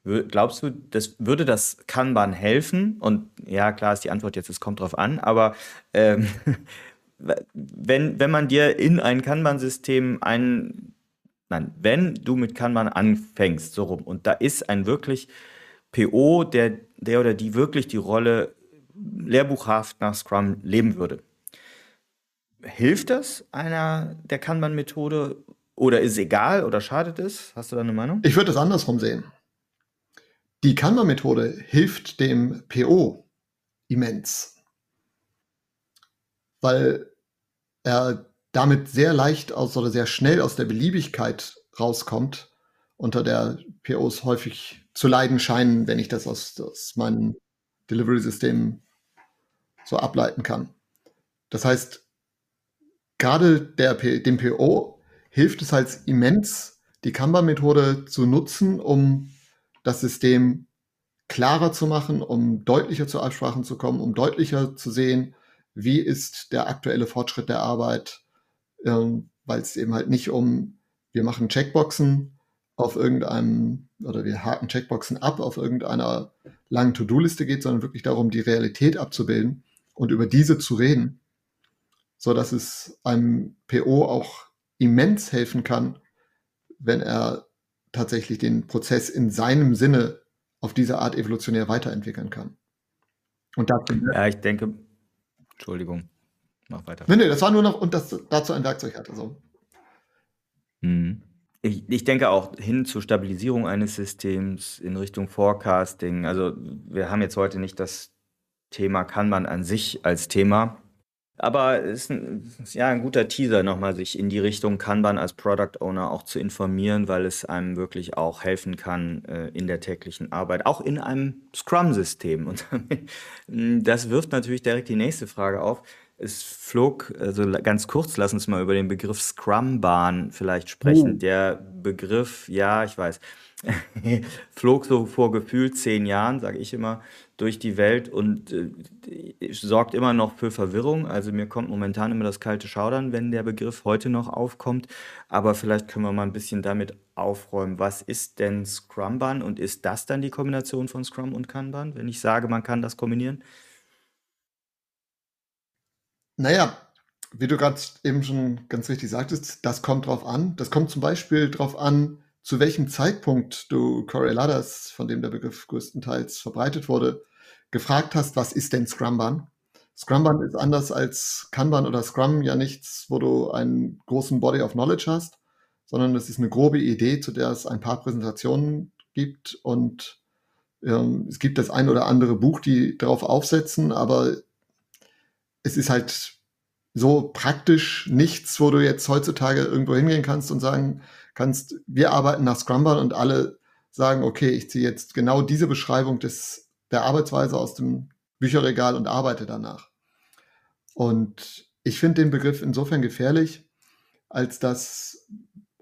glaubst du, das würde das Kanban helfen? Und ja, klar ist die Antwort jetzt, es kommt drauf an, aber ähm, (laughs) wenn, wenn man dir in ein Kanban-System ein, nein, wenn du mit Kanban anfängst, so rum, und da ist ein wirklich PO, der, der oder die wirklich die Rolle lehrbuchhaft nach Scrum leben würde. Hilft das einer der Kanban-Methode oder ist es egal oder schadet es? Hast du da eine Meinung? Ich würde es andersrum sehen. Die Kanban-Methode hilft dem PO immens, weil er damit sehr leicht aus oder sehr schnell aus der Beliebigkeit rauskommt, unter der POs häufig zu leiden scheinen, wenn ich das aus, aus meinen Delivery-Systemen so ableiten kann. Das heißt, gerade der, dem PO hilft es halt immens, die Kanban-Methode zu nutzen, um das System klarer zu machen, um deutlicher zu Absprachen zu kommen, um deutlicher zu sehen, wie ist der aktuelle Fortschritt der Arbeit, ähm, weil es eben halt nicht um, wir machen Checkboxen auf irgendeinem, oder wir haken Checkboxen ab auf irgendeiner langen To-Do-Liste geht, sondern wirklich darum, die Realität abzubilden und über diese zu reden, so dass es einem PO auch immens helfen kann, wenn er tatsächlich den Prozess in seinem Sinne auf diese Art evolutionär weiterentwickeln kann. Und dazu, ja, ich denke, Entschuldigung, mach weiter. Nee, nee, das war nur noch, und das dazu ein Werkzeug hatte. So. Hm. Ich, ich denke auch hin zur Stabilisierung eines Systems in Richtung Forecasting. Also wir haben jetzt heute nicht das Thema Kanban an sich als Thema, aber es ist ein, ja ein guter Teaser, nochmal sich in die Richtung Kanban als Product Owner auch zu informieren, weil es einem wirklich auch helfen kann äh, in der täglichen Arbeit, auch in einem Scrum-System. Und (laughs) das wirft natürlich direkt die nächste Frage auf. Es flog, also ganz kurz, lass uns mal über den Begriff Scrum-Bahn vielleicht sprechen. Uh. Der Begriff, ja, ich weiß, (laughs) flog so vor gefühlt zehn Jahren, sage ich immer, durch die Welt und äh, sorgt immer noch für Verwirrung. Also mir kommt momentan immer das kalte Schaudern, wenn der Begriff heute noch aufkommt. Aber vielleicht können wir mal ein bisschen damit aufräumen. Was ist denn Scrumban und ist das dann die Kombination von Scrum und Kanban, wenn ich sage, man kann das kombinieren? Naja, wie du gerade eben schon ganz richtig sagtest, das kommt drauf an. Das kommt zum Beispiel drauf an, zu welchem Zeitpunkt du Correladas, von dem der Begriff größtenteils verbreitet wurde, gefragt hast, was ist denn Scrumban? Scrumban ist anders als Kanban oder Scrum ja nichts, wo du einen großen Body of Knowledge hast, sondern es ist eine grobe Idee, zu der es ein paar Präsentationen gibt und ähm, es gibt das ein oder andere Buch, die darauf aufsetzen, aber es ist halt so praktisch nichts, wo du jetzt heutzutage irgendwo hingehen kannst und sagen kannst, wir arbeiten nach Scrumban und alle sagen, okay, ich ziehe jetzt genau diese Beschreibung des der Arbeitsweise aus dem Bücherregal und arbeite danach. Und ich finde den Begriff insofern gefährlich, als dass,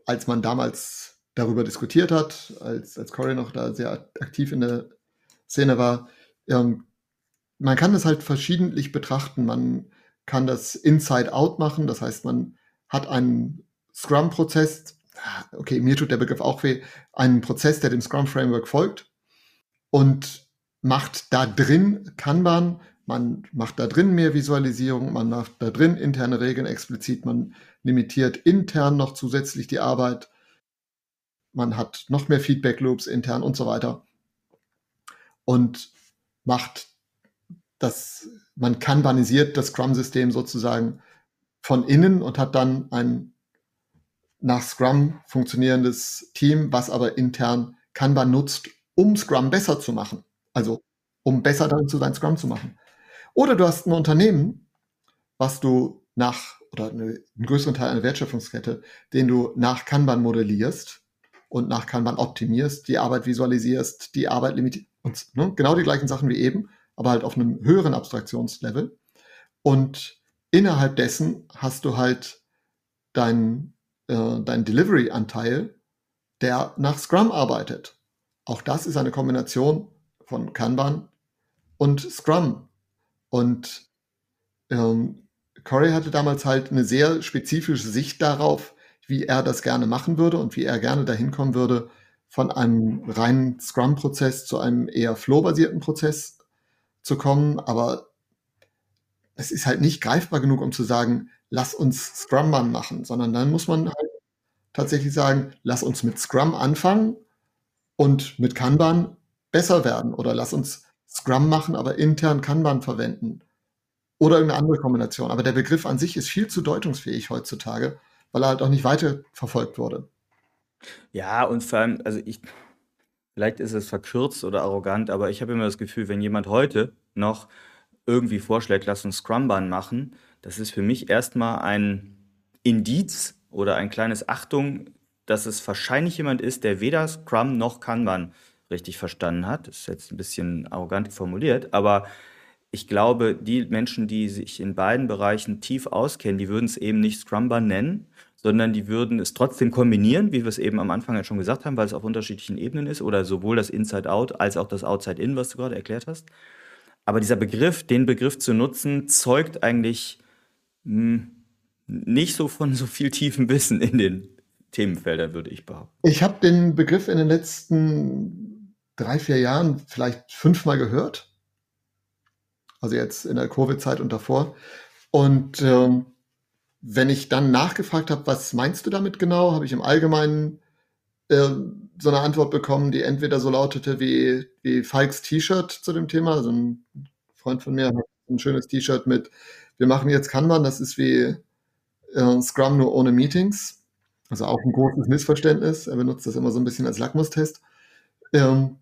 als man damals darüber diskutiert hat, als, als Corey noch da sehr aktiv in der Szene war, ähm, man kann das halt verschiedentlich betrachten. Man kann das Inside-Out machen, das heißt, man hat einen Scrum-Prozess, okay, mir tut der Begriff auch weh, einen Prozess, der dem Scrum-Framework folgt. Und macht da drin Kanban, man macht da drin mehr Visualisierung, man macht da drin interne Regeln explizit, man limitiert intern noch zusätzlich die Arbeit, man hat noch mehr Feedback Loops intern und so weiter und macht das, man kanbanisiert das Scrum-System sozusagen von innen und hat dann ein nach Scrum funktionierendes Team, was aber intern Kanban nutzt, um Scrum besser zu machen. Also um besser darin zu sein, Scrum zu machen. Oder du hast ein Unternehmen, was du nach, oder eine, einen größeren Teil einer Wertschöpfungskette, den du nach Kanban modellierst und nach Kanban optimierst, die Arbeit visualisierst, die Arbeit limitierst, ne? genau die gleichen Sachen wie eben, aber halt auf einem höheren Abstraktionslevel. Und innerhalb dessen hast du halt deinen äh, dein Delivery-Anteil, der nach Scrum arbeitet. Auch das ist eine Kombination von Kanban und Scrum. Und ähm, Corey hatte damals halt eine sehr spezifische Sicht darauf, wie er das gerne machen würde und wie er gerne dahin kommen würde, von einem reinen Scrum-Prozess zu einem eher Flow-basierten Prozess zu kommen. Aber es ist halt nicht greifbar genug, um zu sagen, lass uns Scrum-Mann machen, sondern dann muss man halt tatsächlich sagen, lass uns mit Scrum anfangen und mit Kanban besser werden oder lass uns Scrum machen, aber intern Kanban verwenden oder irgendeine andere Kombination. Aber der Begriff an sich ist viel zu deutungsfähig heutzutage, weil er halt auch nicht weiter verfolgt wurde. Ja, und vor allem, also ich, vielleicht ist es verkürzt oder arrogant, aber ich habe immer das Gefühl, wenn jemand heute noch irgendwie vorschlägt, lass uns Scrumban machen, das ist für mich erstmal ein Indiz oder ein kleines Achtung, dass es wahrscheinlich jemand ist, der weder Scrum noch Kanban richtig verstanden hat. Das ist jetzt ein bisschen arrogant formuliert, aber ich glaube, die Menschen, die sich in beiden Bereichen tief auskennen, die würden es eben nicht Scrumban nennen, sondern die würden es trotzdem kombinieren, wie wir es eben am Anfang ja schon gesagt haben, weil es auf unterschiedlichen Ebenen ist oder sowohl das Inside-Out als auch das Outside-In, was du gerade erklärt hast. Aber dieser Begriff, den Begriff zu nutzen, zeugt eigentlich mh, hm, nicht so von so viel tiefem Wissen in den Themenfeldern, würde ich behaupten. Ich habe den Begriff in den letzten drei, vier Jahren vielleicht fünfmal gehört. Also jetzt in der Covid-Zeit und davor. Und ähm, wenn ich dann nachgefragt habe, was meinst du damit genau, habe ich im Allgemeinen äh, so eine Antwort bekommen, die entweder so lautete wie, wie Falks T-Shirt zu dem Thema. Also ein Freund von mir hat ein schönes T-Shirt mit, wir machen jetzt Kanban, das ist wie äh, Scrum nur ohne Meetings. Also auch ein großes Missverständnis. Er benutzt das immer so ein bisschen als Lackmustest. Ähm,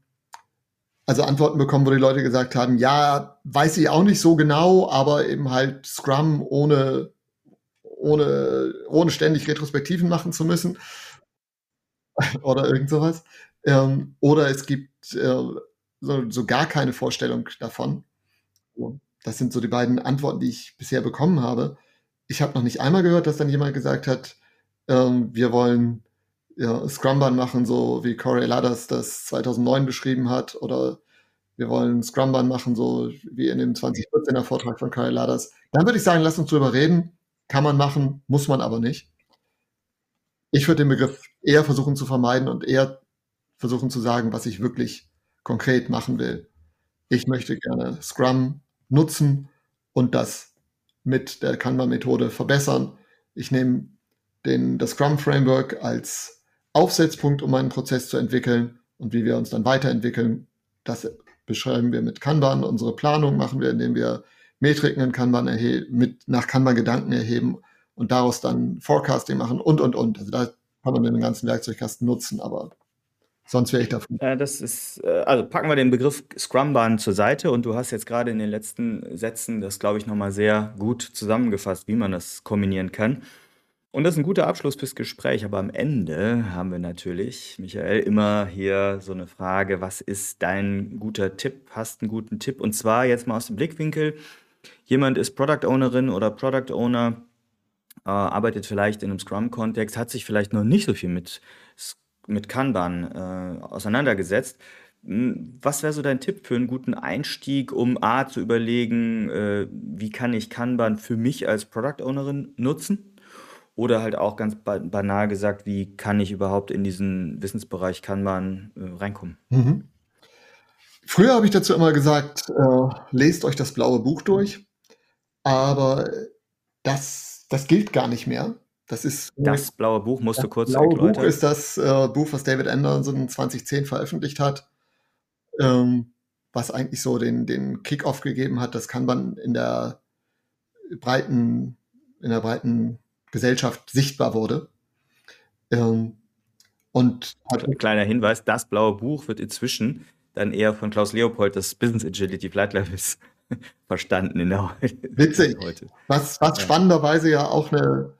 also Antworten bekommen, wo die Leute gesagt haben, ja, weiß ich auch nicht so genau, aber eben halt Scrum ohne, ohne, ohne ständig Retrospektiven machen zu müssen. (laughs) oder irgend sowas. Ähm, oder es gibt äh, so, so, gar keine Vorstellung davon. Das sind so die beiden Antworten, die ich bisher bekommen habe ich habe noch nicht einmal gehört, dass dann jemand gesagt hat, ähm, wir wollen ja, Scrumban machen, so wie Corey Ladders das 2009 beschrieben hat, oder wir wollen Scrumban machen, so wie in dem 2014er Vortrag von Corey Ladders. Dann würde ich sagen, lass uns drüber reden. Kann man machen, muss man aber nicht. Ich würde den Begriff eher versuchen zu vermeiden und eher versuchen zu sagen, was ich wirklich konkret machen will. Ich möchte gerne Scrum nutzen und das mit der Kanban-Methode verbessern. Ich nehme den, das Scrum-Framework als Aufsetzpunkt, um einen Prozess zu entwickeln und wie wir uns dann weiterentwickeln. Das beschreiben wir mit Kanban. Unsere Planung machen wir, indem wir Metriken in Kanban mit nach Kanban Gedanken erheben und daraus dann Forecasting machen und, und, und. Also da kann man den ganzen Werkzeugkasten nutzen, aber Sonst wäre ich davon. Äh, das ist, äh, also packen wir den Begriff Scrumban zur Seite und du hast jetzt gerade in den letzten Sätzen das, glaube ich, nochmal sehr gut zusammengefasst, wie man das kombinieren kann. Und das ist ein guter Abschluss fürs Gespräch, aber am Ende haben wir natürlich, Michael, immer hier so eine Frage, was ist dein guter Tipp? Hast einen guten Tipp? Und zwar jetzt mal aus dem Blickwinkel, jemand ist Product Ownerin oder Product Owner, äh, arbeitet vielleicht in einem Scrum-Kontext, hat sich vielleicht noch nicht so viel mit mit Kanban äh, auseinandergesetzt. Hm, was wäre so dein Tipp für einen guten Einstieg, um A zu überlegen, äh, wie kann ich Kanban für mich als Product Ownerin nutzen? Oder halt auch ganz banal gesagt, wie kann ich überhaupt in diesen Wissensbereich Kanban äh, reinkommen? Mhm. Früher habe ich dazu immer gesagt, äh, lest euch das blaue Buch durch, aber das, das gilt gar nicht mehr. Das ist das blaue Buch, musst du kurz blaue erläutern. Buch ist das äh, Buch, was David Anderson 2010 veröffentlicht hat, ähm, was eigentlich so den, den Kick-off gegeben hat. Das kann man in der breiten, in der breiten Gesellschaft sichtbar wurde. Ähm, und Ein kleiner Hinweis, das blaue Buch wird inzwischen dann eher von Klaus Leopold das Business Agility Flight Levels (laughs) verstanden in der Witzig. heute. Was, was ja. spannenderweise ja auch eine,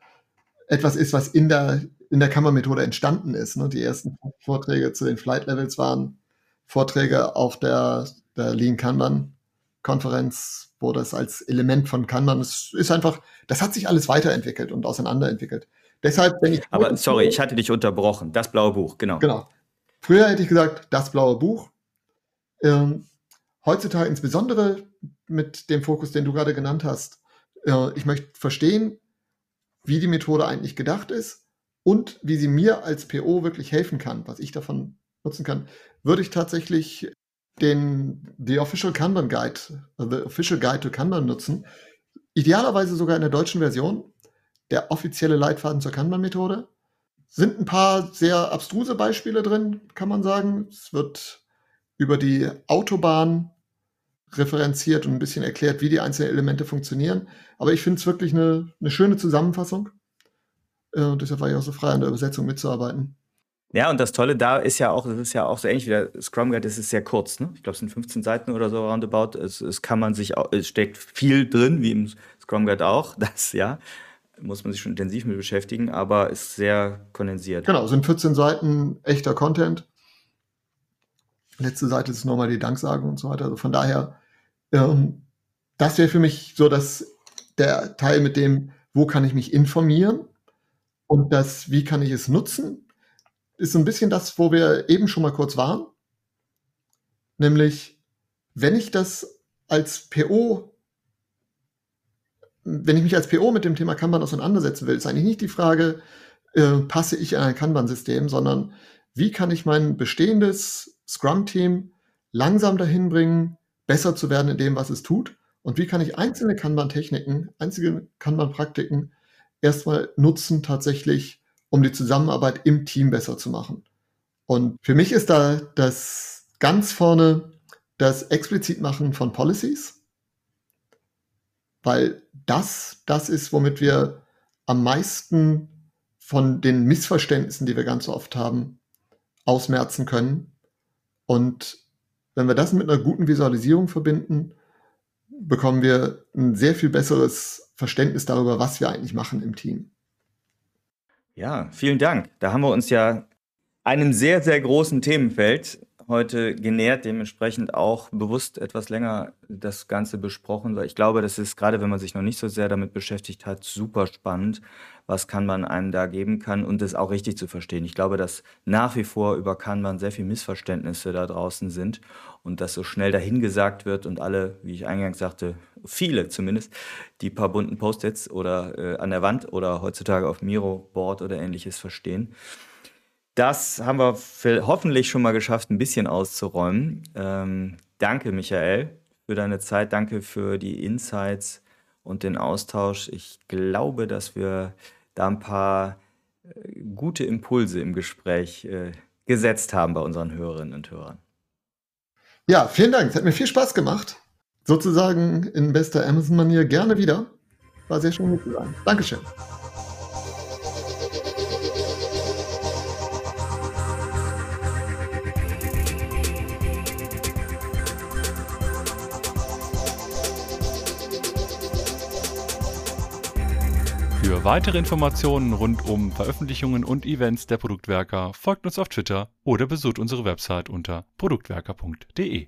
etwas ist, was in der, in der Kammermethode entstanden ist. Ne? Die ersten Vorträge zu den Flight Levels waren Vorträge auf der, der Lean Kanban Konferenz, wo das als Element von Kanban, es ist einfach, das hat sich alles weiterentwickelt und auseinanderentwickelt. Deshalb, wenn ich. Aber sorry, ich hatte dich unterbrochen. Das blaue Buch, genau. Genau. Früher hätte ich gesagt, das blaue Buch. Ähm, heutzutage insbesondere mit dem Fokus, den du gerade genannt hast. Äh, ich möchte verstehen, wie die Methode eigentlich gedacht ist und wie sie mir als PO wirklich helfen kann, was ich davon nutzen kann, würde ich tatsächlich den The Official Kanban Guide, The Official Guide to Kanban nutzen. Idealerweise sogar in der deutschen Version, der offizielle Leitfaden zur Kanban-Methode. Sind ein paar sehr abstruse Beispiele drin, kann man sagen. Es wird über die Autobahn referenziert und ein bisschen erklärt, wie die einzelnen Elemente funktionieren. Aber ich finde es wirklich eine, eine, schöne Zusammenfassung. Äh, deshalb war ich auch so frei an der Übersetzung mitzuarbeiten. Ja, und das Tolle da ist ja auch, das ist ja auch so ähnlich wie der Scrum Guide, das ist sehr kurz, ne? Ich glaube, es sind 15 Seiten oder so roundabout. Es, es kann man sich, auch, es steckt viel drin, wie im Scrum Guide auch, (laughs) das, ja. Muss man sich schon intensiv mit beschäftigen, aber ist sehr kondensiert. Genau, sind 14 Seiten echter Content. Letzte Seite ist nochmal die Danksagung und so weiter. Also von daher, ähm, das wäre für mich so dass der Teil mit dem, wo kann ich mich informieren und das, wie kann ich es nutzen ist so ein bisschen das, wo wir eben schon mal kurz waren. Nämlich, wenn ich das als PO, wenn ich mich als PO mit dem Thema Kanban auseinandersetzen will, ist eigentlich nicht die Frage, äh, passe ich in ein Kanban-System, sondern wie kann ich mein bestehendes Scrum-Team langsam dahin bringen, besser zu werden in dem, was es tut? Und wie kann ich einzelne Kanban-Techniken, einzelne Kanban-Praktiken erstmal nutzen, tatsächlich, um die Zusammenarbeit im Team besser zu machen. Und für mich ist da das ganz vorne das explizit machen von Policies, weil das das ist, womit wir am meisten von den Missverständnissen, die wir ganz oft haben, ausmerzen können. Und wenn wir das mit einer guten Visualisierung verbinden, bekommen wir ein sehr viel besseres Verständnis darüber, was wir eigentlich machen im Team. Ja, vielen Dank. Da haben wir uns ja einem sehr, sehr großen Themenfeld heute genährt, dementsprechend auch bewusst etwas länger das Ganze besprochen. Ich glaube, das ist gerade, wenn man sich noch nicht so sehr damit beschäftigt hat, super spannend. Was kann man einem da geben kann und das auch richtig zu verstehen. Ich glaube, dass nach wie vor über Kanban sehr viel Missverständnisse da draußen sind und das so schnell dahingesagt wird und alle, wie ich eingangs sagte, viele zumindest, die paar bunten Post-its oder äh, an der Wand oder heutzutage auf Miro-Board oder ähnliches verstehen. Das haben wir hoffentlich schon mal geschafft, ein bisschen auszuräumen. Ähm, danke, Michael, für deine Zeit. Danke für die Insights und den Austausch. Ich glaube, dass wir da ein paar äh, gute Impulse im Gespräch äh, gesetzt haben bei unseren Hörerinnen und Hörern. Ja, vielen Dank. Es hat mir viel Spaß gemacht. Sozusagen in bester Amazon-Manier gerne wieder. War sehr schön, hier zu sein. Dankeschön. Weitere Informationen rund um Veröffentlichungen und Events der Produktwerker folgt uns auf Twitter oder besucht unsere Website unter produktwerker.de